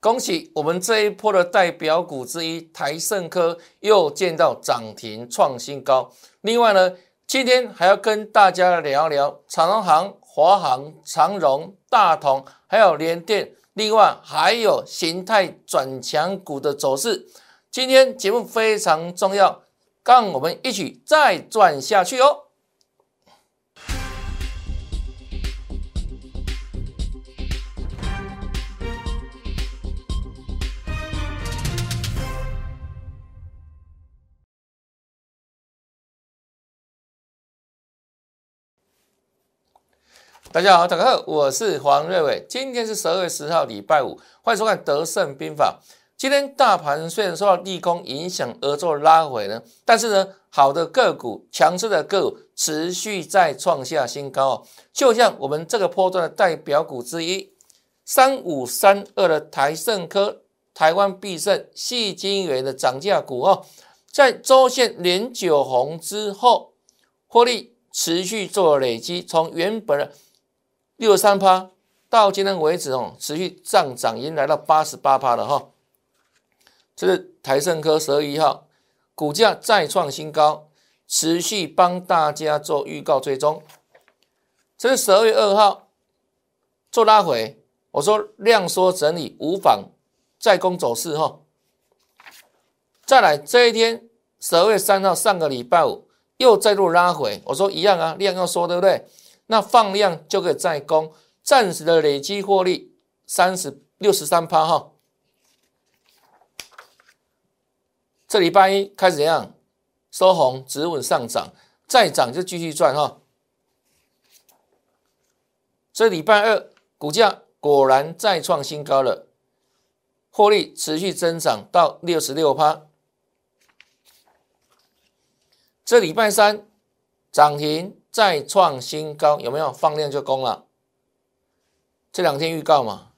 恭喜我们这一波的代表股之一台盛科又见到涨停创新高。另外呢，今天还要跟大家聊一聊长荣航、华航、长荣、大同，还有联电，另外还有形态转强股的走势。今天节目非常重要，让我们一起再转下去哦。大家好，大家好，我是黄瑞伟。今天是十二月十号，礼拜五，欢迎收看《德胜兵法》。今天大盘虽然受到利空影响而做拉回呢，但是呢，好的个股、强势的个股持续在创下新高哦。就像我们这个波段的代表股之一，三五三二的台盛科、台湾必胜、细晶元的涨价股哦，在周线连九红之后，获利持续做累积，从原本的六十三趴到今天为止哦，持续上涨，已经来到八十八趴了哈。这是台盛科十二月一号股价再创新高，持续帮大家做预告追踪。这是十二月二号做拉回，我说量缩整理无妨再攻走势哈。再来这一天十二月三号上个礼拜五又再度拉回，我说一样啊，量要缩对不对？那放量就可以再攻，暂时的累积获利三十六十三趴哈。这礼拜一开始怎样收红止稳上涨，再涨就继续赚哈。这礼拜二股价果然再创新高了，获利持续增长到六十六趴。这礼拜三涨停再创新高，有没有放量就攻了？这两天预告嘛，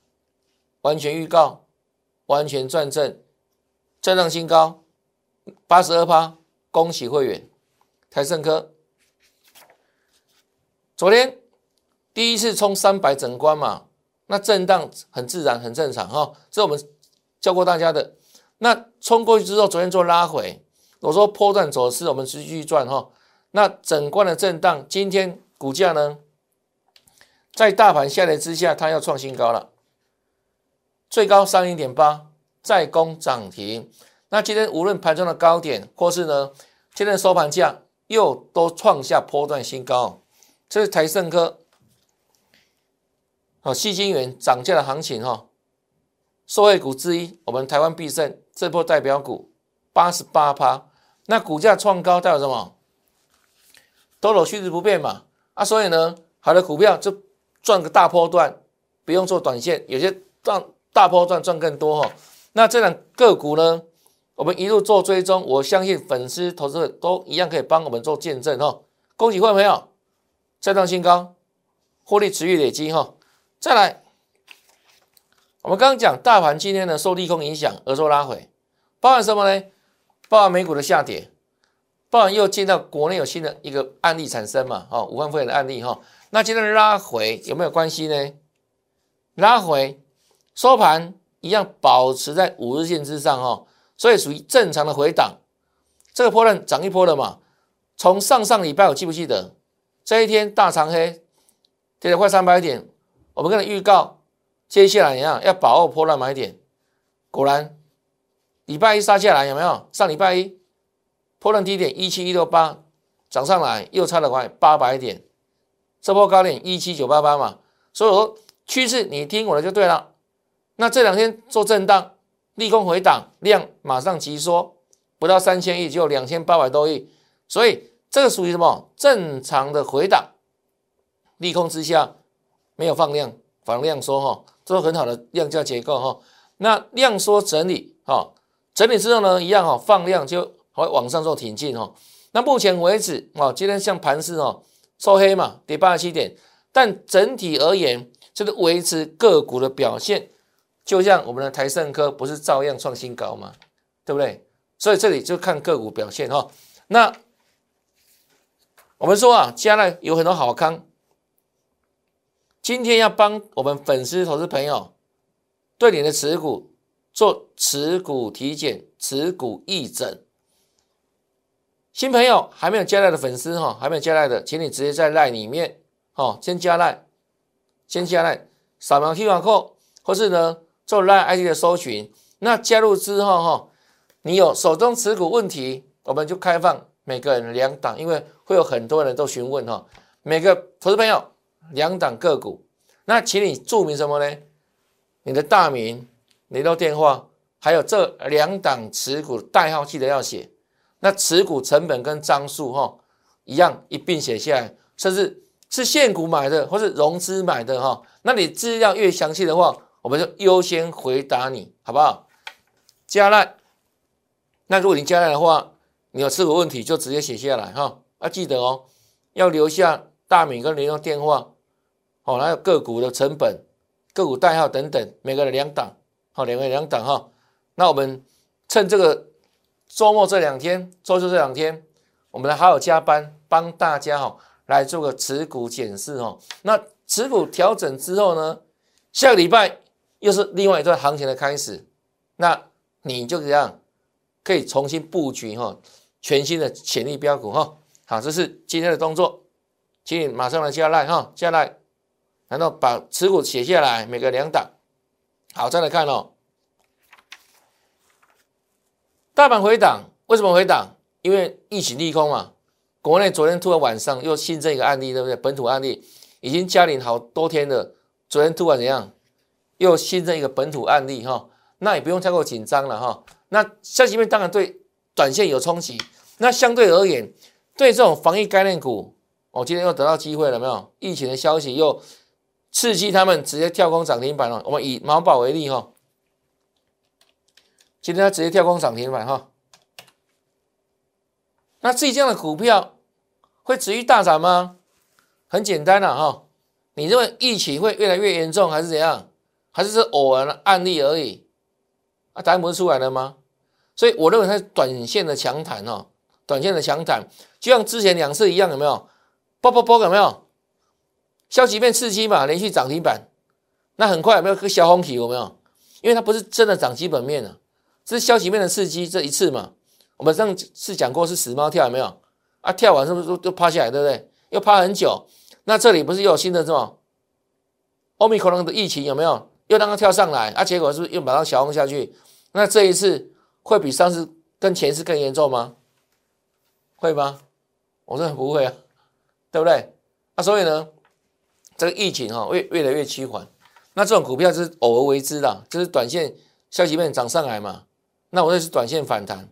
完全预告，完全转正，再创新高。八十二趴，恭喜会员台盛科。昨天第一次冲三百整关嘛，那震荡很自然，很正常哈。这我们教过大家的。那冲过去之后，昨天做拉回，我说破断走势，我们继续转哈。那整罐的震荡，今天股价呢，在大盘下跌之下，它要创新高了，最高三零点八，再攻涨停。那今天无论盘中的高点，或是呢，今天的收盘价又都创下波段新高。这是台盛科，哦，细晶元涨价的行情哈，受惠股之一，我们台湾必胜这波代表股八十八趴，那股价创高代表什么？都有趋势不变嘛，啊，所以呢，好的股票就赚个大波段，不用做短线，有些赚大波段赚更多哈。那这两个股呢？我们一路做追踪，我相信粉丝、投资者都一样可以帮我们做见证哈。恭喜各位朋友再创新高，获利持续累积哈。再来，我们刚刚讲大盘今天呢受利空影响而做拉回，包含什么呢？包含美股的下跌，不然又见到国内有新的一个案例产生嘛？哦，武汉肺炎的案例哈。那今天拉回有没有关系呢？拉回收盘一样保持在五日线之上哈。所以属于正常的回档，这个波段涨一波了嘛？从上上礼拜我记不记得这一天大长黑跌了快三百点，我们跟你预告，接下来一样要把握波段买点。果然礼拜一杀下来有没有？上礼拜一破了低点一七一六八涨上来又差了快八百点，这波高点一七九八八嘛。所以说趋势你听我的就对了。那这两天做震荡。利空回档，量马上急缩，不到三千亿，就两千八百多亿，所以这个属于什么正常的回档？利空之下没有放量，反量缩哈，这是很好的量价结构哈。那量缩整理哈，整理之后呢，一样哈，放量就往上做挺进哈。那目前为止啊，今天像盘市哦，收黑嘛，跌八十七点，但整体而言就是维持个股的表现。就像我们的台盛科不是照样创新高吗？对不对？所以这里就看个股表现哈。那我们说啊，将来有很多好康。今天要帮我们粉丝、投资朋友对你的持股做持股体检、持股义诊。新朋友还没有加赖的粉丝哈，还没有加赖的，请你直接在赖里面哦，先加赖，先加赖，扫描 QR code，或是呢做赖 ID 的搜寻。那加入之后哈，你有手中持股问题，我们就开放每个人两档，因为会有很多人都询问哈，每个投资朋友两档个股，那请你注明什么呢？你的大名、联络电话，还有这两档持股代号，记得要写。那持股成本跟张数哈一样一并写下来，甚至是现股买的或是融资买的哈，那你资料越详细的话，我们就优先回答你，好不好？加赖，那如果你加赖的话，你有持股问题就直接写下来哈，要记得哦，要留下大名跟联络电话，哦，还有个股的成本、个股代号等等，每个人两档，好，两个人两档哈，那我们趁这个。周末这两天，周休这两天，我们还有加班帮大家哈来做个持股检视哦。那持股调整之后呢，下个礼拜又是另外一段行情的开始，那你就这样可以重新布局哈全新的潜力标股哈。好，这是今天的动作，请你马上来加来哈，加来，然后把持股写下来，每个两档。好，再来看哦。大盘回档，为什么回档？因为疫情利空嘛。国内昨天突然晚上又新增一个案例，对不对？本土案例已经加零好多天了，昨天突然怎样？又新增一个本土案例哈，那也不用太过紧张了哈。那消息面当然对短线有冲击，那相对而言，对这种防疫概念股，我今天又得到机会了没有？疫情的消息又刺激他们直接跳空涨停板了。我们以毛宝为例哈。今天它直接跳空涨停板哈，那自己这样的股票会持续大涨吗？很简单了哈，你认为疫情会越来越严重还是怎样？还是是偶然的案例而已？啊，答案不是出来了吗？所以我认为它是短线的强弹哈，短线的强弹，就像之前两次一样，有没有？啵啵啵，有没有？消息面刺激嘛，连续涨停板，那很快有没有个小红旗？有没有？因为它不是真的涨基本面啊。这是消息面的刺激，这一次嘛，我们上次讲过是死猫跳有没有啊？跳完是不是都趴下来，对不对？又趴很久，那这里不是又有新的这种奥密克戎的疫情有没有？又让它跳上来啊？结果是不是又把它小轰下去？那这一次会比上次跟前次更严重吗？会吗？我说不会啊，对不对？啊所以呢，这个疫情哈越越来越趋缓，那这种股票就是偶尔为之的，就是短线消息面涨上来嘛。那我这是短线反弹，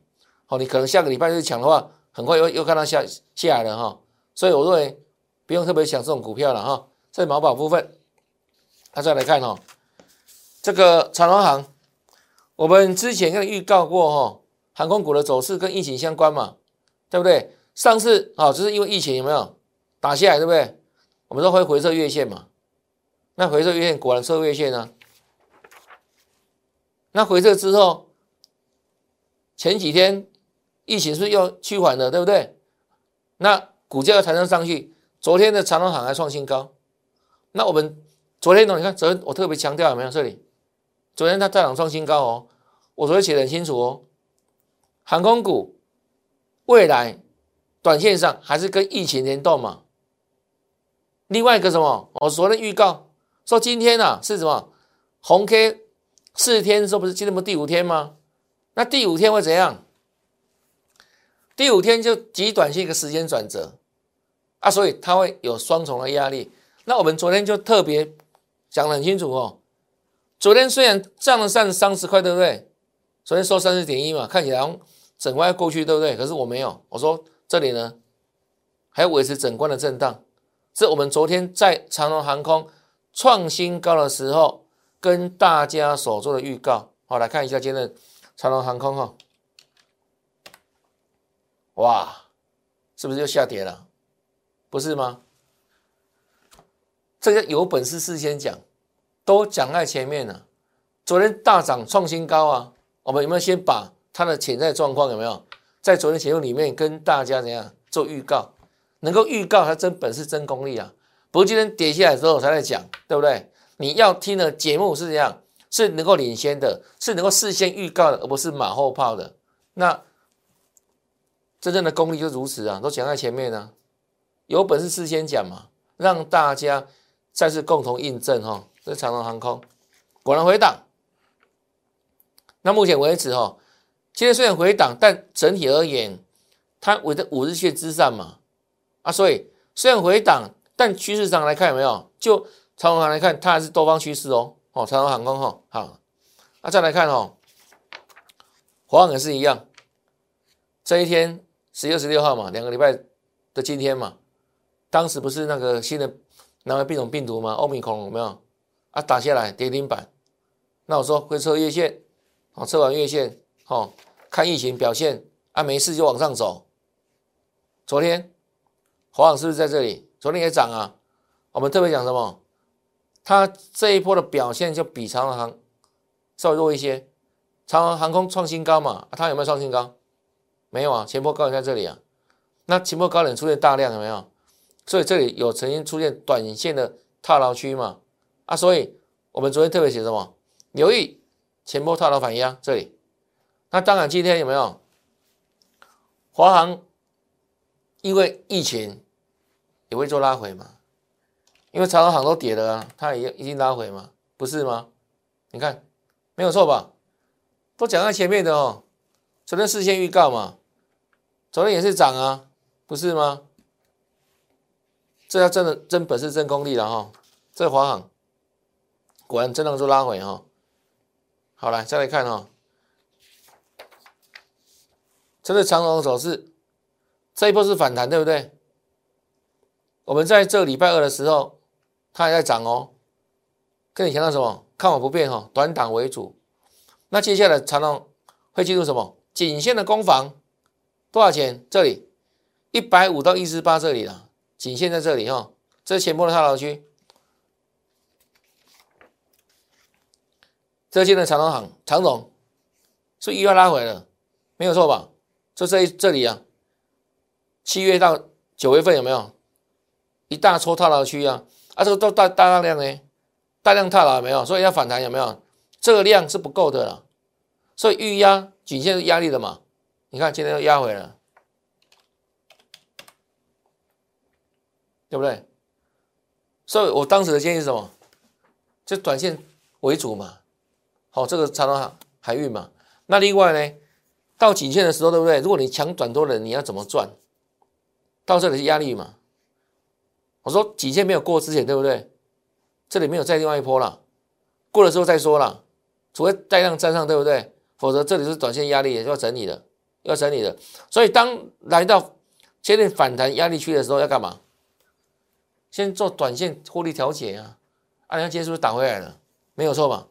好，你可能下个礼拜去抢的话，很快又又看到下下来了哈，所以我认为不用特别想这种股票了哈。这是毛宝部分，那再来看哈，这个长荣航，我们之前跟预告过哈，航空股的走势跟疫情相关嘛，对不对？上次啊，就是因为疫情有没有打下来，对不对？我们说会回撤月线嘛，那回撤月线果然收月线呢，那回撤之后。前几天疫情是又趋缓了，对不对？那股价又抬升上去，昨天的长隆行还创新高。那我们昨天呢？你看昨天我特别强调有没有？这里昨天它再涨创新高哦，我昨天写的很清楚哦。航空股未来短线上还是跟疫情联动嘛。另外一个什么？我昨天预告说今天啊是什么？红 K 四天说不是今天不第五天吗？那第五天会怎样？第五天就极短线一个时间转折啊，所以它会有双重的压力。那我们昨天就特别讲得很清楚哦。昨天虽然涨了三三十块，对不对？昨天收三十点一嘛，看起来整关过去，对不对？可是我没有，我说这里呢还要维持整关的震荡。这我们昨天在长荣航空创新高的时候跟大家所做的预告。好，来看一下今天。长龙航空哈，哇，是不是又下跌了？不是吗？这个有本事事先讲，都讲在前面了。昨天大涨创新高啊，我们有没有先把它的潜在状况有没有在昨天节目里面跟大家怎样做预告？能够预告，它真本事真功力啊！不是今天跌下来之后才在讲，对不对？你要听的节目是这样，是能够领先的，是能够事先预告的，而不是马后炮的。那真正的功力就如此啊，都讲在前面呢。有本事事先讲嘛，让大家再次共同印证哈。这长龙航空果然回档。那目前为止哈，今天虽然回档，但整体而言，它围在五日线之上嘛。啊，所以虽然回档，但趋势上来看有没有？就长龙航来看，它还是多方趋势哦。哦，长龙航空哈好。那再来看哦，华航也是一样。这一天十月十六号嘛，两个礼拜的今天嘛，当时不是那个新的南外变种病毒吗？欧米孔有没有啊？打下来跌停板，那我说会测月线，好，测完月线，好，看疫情表现啊，没事就往上走。昨天华航是不是在这里？昨天也涨啊。我们特别讲什么？它这一波的表现就比长航稍微弱一些。长航航空创新高嘛，它有没有创新高？没有啊，前波高点在这里啊，那前波高点出现大量有没有？所以这里有曾经出现短线的套牢区嘛？啊，所以我们昨天特别写什么？留意前波套牢反压这里。那当然今天有没有？华航因为疫情也会做拉回嘛？因为长航航都跌了啊，它也已经拉回嘛，不是吗？你看没有错吧？都讲在前面的哦。昨天事先预告嘛，昨天也是涨啊，不是吗？这要真的真本事真功力了哈，这华航果然真能做拉回哈。好来再来看哈，这是长龙走势，这一波是反弹对不对？我们在这礼拜二的时候，它还在涨哦。跟你强调什么？看我不变哈，短档为主。那接下来长龙会进入什么？颈线的攻防多少钱？这里一百五到一十八这里了，颈线在这里哈，这是前波的套牢区。这现在长龙行长总是又要拉回了，没有错吧？就这这里啊，七月到九月份有没有一大撮套牢区啊？啊，这个都大大量呢，大量套牢没有？所以要反弹有没有？这个量是不够的了，所以预压。颈线是压力的嘛？你看今天又压回了，对不对？所以我当时的建议是什么？就短线为主嘛。好，这个长隆海海运嘛。那另外呢，到颈线的时候，对不对？如果你抢短多的，你要怎么赚？到这里是压力嘛。我说颈线没有过之前，对不对？这里没有再另外一波了，过了之后再说了，除非带量站上，对不对？否则这里是短线压力，也要整理的，要整理的。所以当来到接近反弹压力区的时候，要干嘛？先做短线获利调节啊！啊，你看今天是不是打回来了？没有错吧？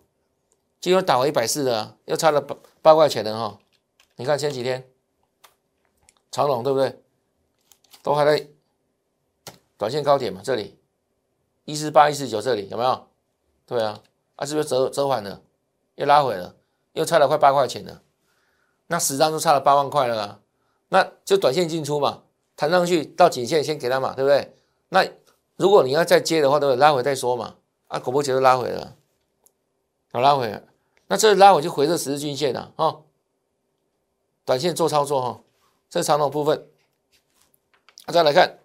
今天打回一百四的啊，又差了八八块钱的哈。你看前几天长龙对不对？都还在短线高点嘛？这里一四八一四九这里有没有？对啊，啊是不是折折返了？又拉回了？又差了快八块钱了，那十张都差了八万块了啊！那就短线进出嘛，弹上去到颈线先给他嘛，对不对？那如果你要再接的话，对不对？拉回再说嘛。啊，果不其然拉回了，好拉回了。那这拉回就回这十日均线了哈。短线做操作哈，这是长头部分。啊再来看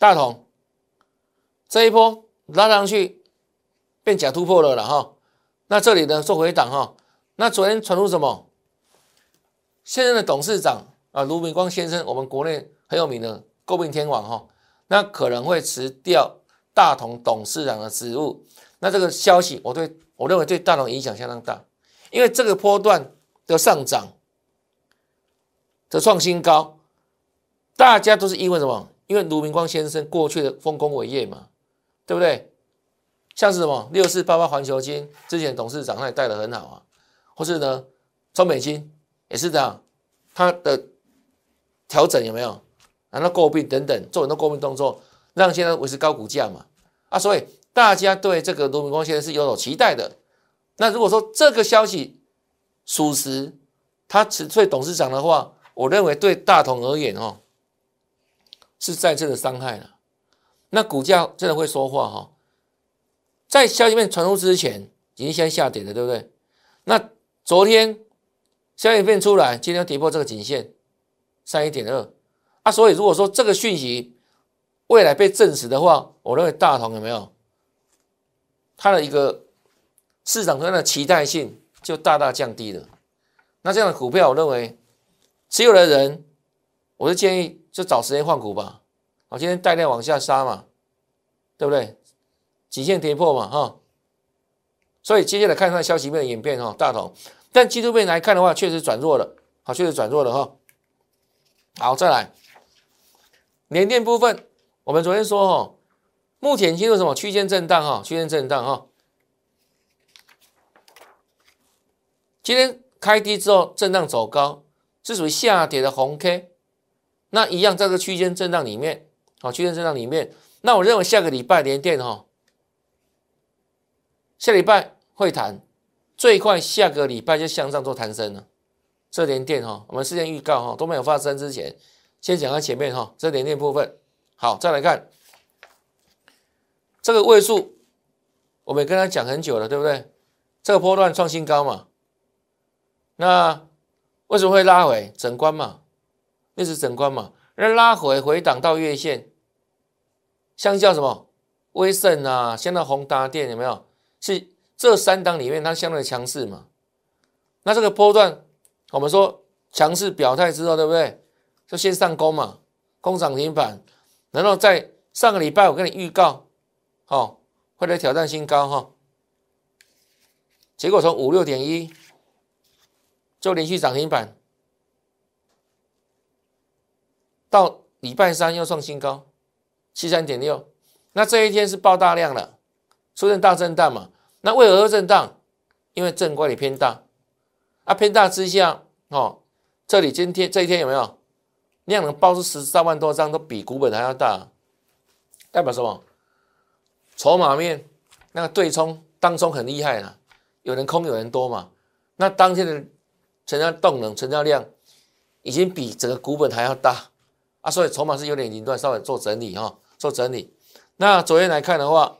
大同这一波拉上去变假突破了了哈。那这里呢做回档哈，那昨天传出什么？现任的董事长啊卢明光先生，我们国内很有名的诟病天王哈，那可能会辞掉大同董事长的职务。那这个消息，我对我认为对大同影响相当大，因为这个波段的上涨的创新高，大家都是因为什么？因为卢明光先生过去的丰功伟业嘛，对不对？像是什么六四八八环球金之前董事长他也带的很好啊，或是呢中美金也是这样，他的调整有没有？难道诟病等等做很多诟病动作，让现在维持高股价嘛？啊，所以大家对这个卢明光先生是有所期待的。那如果说这个消息属实，他辞退董事长的话，我认为对大同而言哦，是再次的伤害了。那股价真的会说话哈。在消息面传出之前，已经先下跌了，对不对？那昨天消息面出来，今天跌破这个颈线三一点二啊，所以如果说这个讯息未来被证实的话，我认为大同有没有它的一个市场上的期待性就大大降低了。那这样的股票，我认为持有的人，我是建议就找时间换股吧。好，今天带量往下杀嘛，对不对？极限跌破嘛，哈。所以接下来看看消息面的演变哈，大同。但技术面来看的话，确实转弱了，好，确实转弱了哈。好，再来，联电部分，我们昨天说哈，目前进入什么区间震荡哈，区间震荡哈。今天。开低之后震荡走高，是属于下跌的红 K，那一样在这个区间震荡里面，好，区间震荡里面，那我认为下个礼拜连电哈，下礼拜会谈，最快下个礼拜就向上做弹升了，这连电哈，我们事先预告哈，都没有发生之前，先讲到前面哈，这连电部分，好，再来看这个位数，我们跟他讲很久了，对不对？这个波段创新高嘛。那为什么会拉回整关嘛？那是整关嘛？那拉回回档到月线，相较什么？威盛啊，像那宏达电有没有？是这三档里面它相对强势嘛？那这个波段，我们说强势表态之后，对不对？就先上攻嘛，攻涨停板，然后在上个礼拜我跟你预告，哦，会来挑战新高哈，结果从五六点一。就连续涨停板，到礼拜三又创新高，七三点六。那这一天是爆大量了，出现大震荡嘛？那为何震荡？因为正乖离偏大啊，偏大之下，哦，这里今天这一天有没有量能爆出十三万多张，都比股本还要大，代表什么？筹码面那个对冲当中很厉害了，有人空有人多嘛？那当天的。成交动能、成交量已经比整个股本还要大啊，所以筹码是有点凌乱，稍微做整理哈，做整理。那昨天来看的话，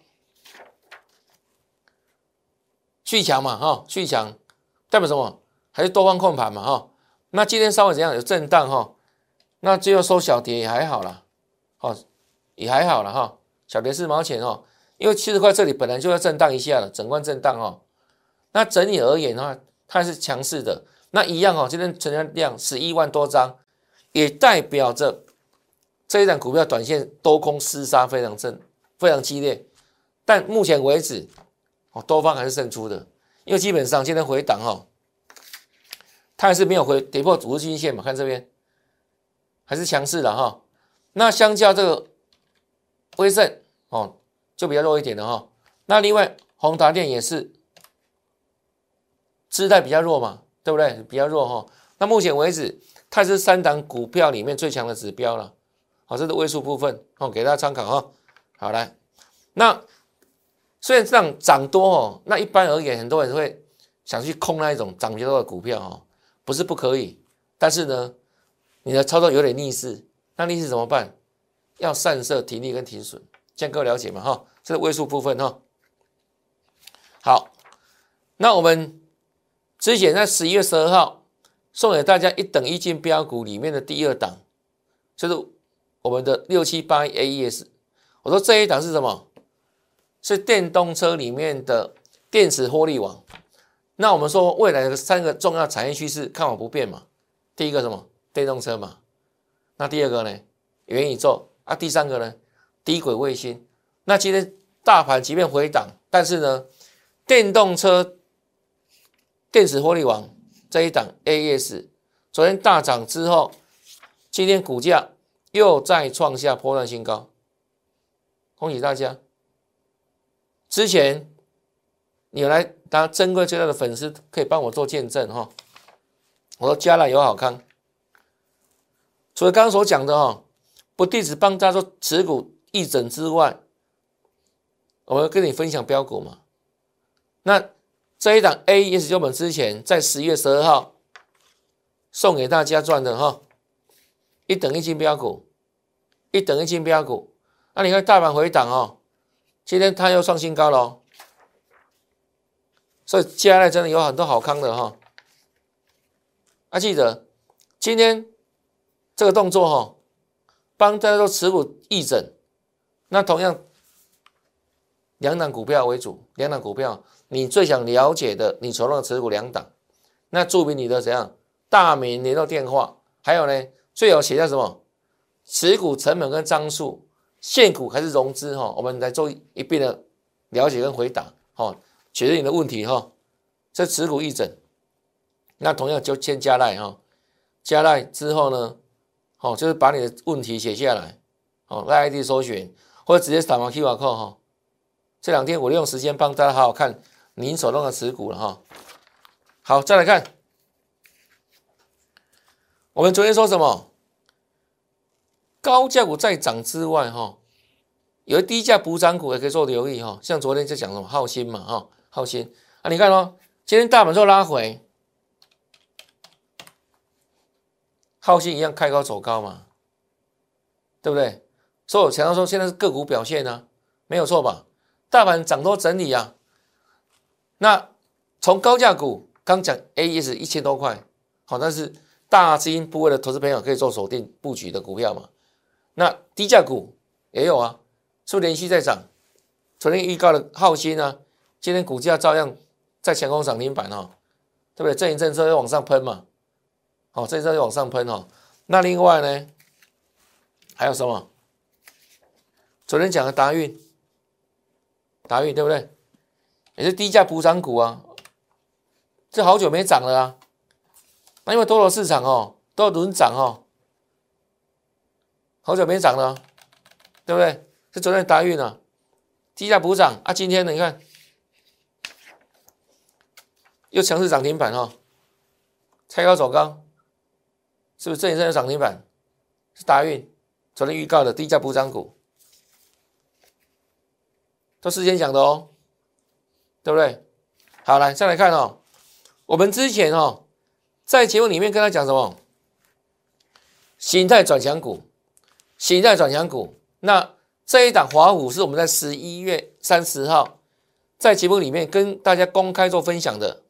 续强嘛哈，续强代表什么？还是多方控盘嘛哈。那今天稍微怎样？有震荡哈，那最后收小跌也还好了，哦，也还好了哈，小跌四毛钱哦，因为七十块这里本来就要震荡一下了，整关震荡哦。那整体而言的话，它是强势的。那一样哦，今天成交量十一万多张，也代表着这一档股票短线多空厮杀非常正，非常激烈。但目前为止，哦，多方还是胜出的，因为基本上今天回档哈，它还是没有回跌破主均线嘛，看这边还是强势的哈。那相较这个威盛哦，就比较弱一点的哈。那另外宏达电也是姿态比较弱嘛。对不对？比较弱哈。那目前为止，它是三档股票里面最强的指标了。好，这是位数部分哦，给大家参考哈。好来，那虽然这样涨多哦，那一般而言，很多人会想去空那一种涨比较多的股票哦，不是不可以。但是呢，你的操作有点逆势，那逆势怎么办？要散射停利跟停损，这样各位了解嘛哈？这是位数部分哈。好，那我们。之前在十一月十二号送给大家一等一进标股里面的第二档，就是我们的六七八 AES。我说这一档是什么？是电动车里面的电池获利网。那我们说未来的三个重要产业趋势看法不变嘛？第一个什么？电动车嘛。那第二个呢？元宇宙啊。第三个呢？低轨卫星。那今天大盘即便回档，但是呢，电动车。电子获利网这一档 AES 昨天大涨之后，今天股价又再创下波段新高，恭喜大家！之前你来当珍贵最大的粉丝，可以帮我做见证哈。我说加了有好康，除了刚刚所讲的哈，不地址帮大家做持股一整之外，我要跟你分享标股嘛，那。这一档 A S 就我们之前在十月十二号送给大家赚的哈，一等一金标股，一等一金标股。那你看大盘回档哦，今天它又创新高了，所以接下来真的有很多好康的哈。啊，记得今天这个动作哈，帮大家都持股议整。那同样，两档股票为主，两档股票你最想了解的，你手上持股两档，那注明你的怎样大名、联络电话，还有呢，最好写下什么持股成本跟张数，现股还是融资哈，我们来做一遍的了解跟回答，哈，解决你的问题哈。这持股一整，那同样就先加赖哈，加赖之后呢，好，就是把你的问题写下来，好，赖 ID 搜寻。或者直接扫描 QR code 哈，这两天我利用时间帮大家好好看您手中的持股了哈。好，再来看，我们昨天说什么？高价股在涨之外哈，有低价补涨股也可以做留意哈。像昨天在讲什么浩鑫嘛哈，浩鑫啊，你看哦，今天大盘做拉回，浩鑫一样开高走高嘛，对不对？所以我强调说，现在是个股表现呢，没有错吧？大盘涨多整理啊。那从高价股刚讲 A S 一千多块，好，但是大资金部位的投资朋友可以做锁定布局的股票嘛？那低价股也有啊，是不是连续在涨？昨天预告的浩鑫啊，今天股价照样在强攻涨停板哦，对不对？震一震之后又往上喷嘛，好，这一阵又往上喷哦。那另外呢，还有什么？昨天讲的达运，达运对不对？也是低价补涨股啊，这好久没涨了啊。那因为多头市场哦，都要轮涨哦，好久没涨了，对不对？是昨天达运啊，低价补涨啊。今天呢，你看又强势涨停板哈，拆高走高，是不是这一阵有涨停板？是达运昨天预告的低价补涨股。都事先讲的哦，对不对？好，来再来看哦，我们之前哦，在节目里面跟他讲什么？形态转强股，形态转强股。那这一档华虎是我们在十一月三十号在节目里面跟大家公开做分享的，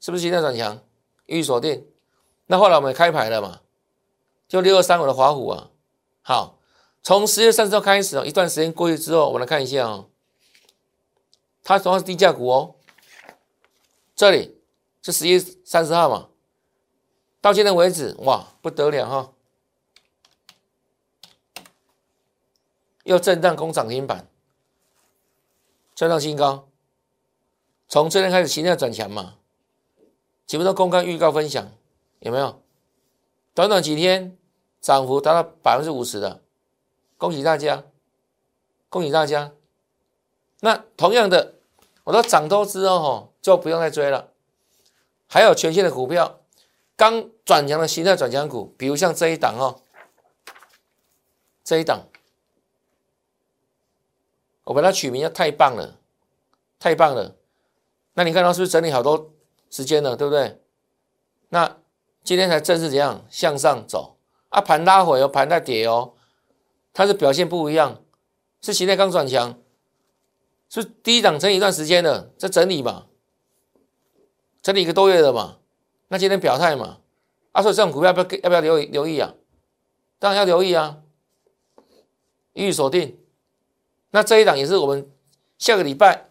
是不是形态转强？预锁定。那后来我们开牌了嘛？就六二三五的华虎啊，好。从十月三十号开始哦，一段时间过去之后，我们来看一下哦，它同样是低价股哦。这里是十一月三十号嘛，到现在为止，哇，不得了哈，又震荡攻涨停板，创上新高。从这天开始形态转强嘛，几乎都公开预告分享，有没有？短短几天涨幅达到百分之五十的。恭喜大家，恭喜大家。那同样的，我说涨多之后哈，就不用再追了。还有全线的股票，刚转强的形态转强股，比如像这一档哦，这一档，我把它取名叫太棒了，太棒了。那你看到是不是整理好多时间了，对不对？那今天才正式怎样向上走啊？盘拉回哦，盘在跌哦。它是表现不一样，是形态刚转强，是低档整理一段时间的，在整理嘛，整理一个多月了嘛，那今天表态嘛，啊，所以这种股票要不要要不要留意留意啊？当然要留意啊，一律锁定。那这一档也是我们下个礼拜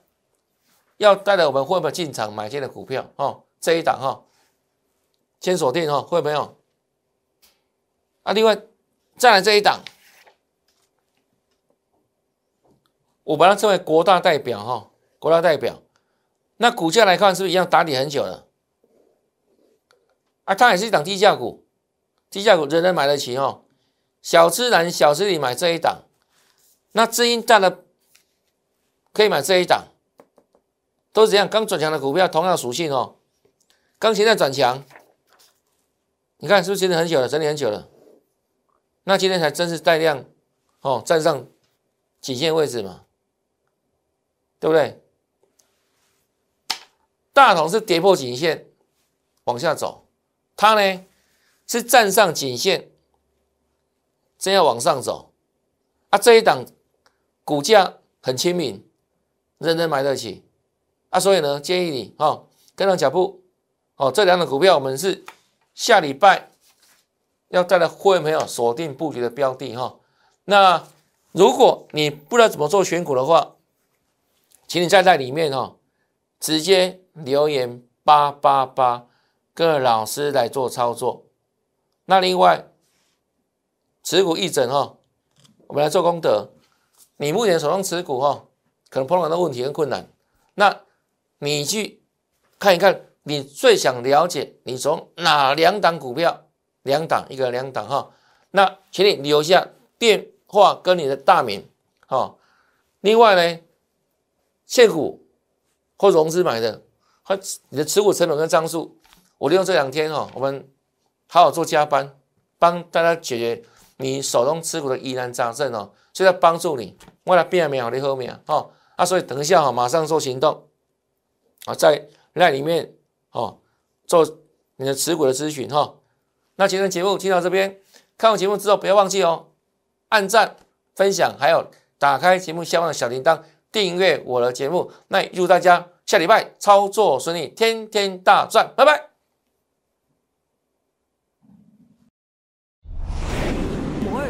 要带来我们会不会进场买进的股票哦，这一档哈，先锁定哈，会没有？啊，另外再来这一档。我把它称为国大代表哈，国大代表，那股价来看是不是一样打底很久了？啊，它也是一档低价股，低价股人人买得起哦，小资男小资女买这一档，那资金大的可以买这一档，都是这样，刚转强的股票同样属性哦，刚现在转强，你看是不是整理很久了？整理很久了，那今天才正式带量哦，站上颈线位置嘛。对不对？大同是跌破颈线往下走，它呢是站上颈线，正要往上走啊。这一档股价很亲民，人人买得起啊，所以呢，建议你哦，跟上脚步哦，这两种股票我们是下礼拜要带来会员朋友锁定布局的标的哈。那如果你不知道怎么做选股的话，请你再在里面哈，直接留言八八八，跟老师来做操作。那另外持股一整哈，我们来做功德。你目前手上持股哈，可能碰到的问题跟困难，那你去看一看，你最想了解你从哪两档股票，两档一个两档哈，那请你留下电话跟你的大名哈。另外呢，现股或融资买的，和你的持股成本跟张数，我利用这两天哈，我们好好做加班，帮大家解决你手中持股的疑难杂症哦。就在帮助你，为了变秒的后面哦，啊，所以等一下哈，马上做行动啊，在那里面哦，做你的持股的咨询哈。那今天节目听到这边，看完节目之后不要忘记哦，按赞、分享，还有打开节目下方的小铃铛，订阅我的节目。那祝大家下礼拜操作顺利，天天大赚，拜拜。摩尔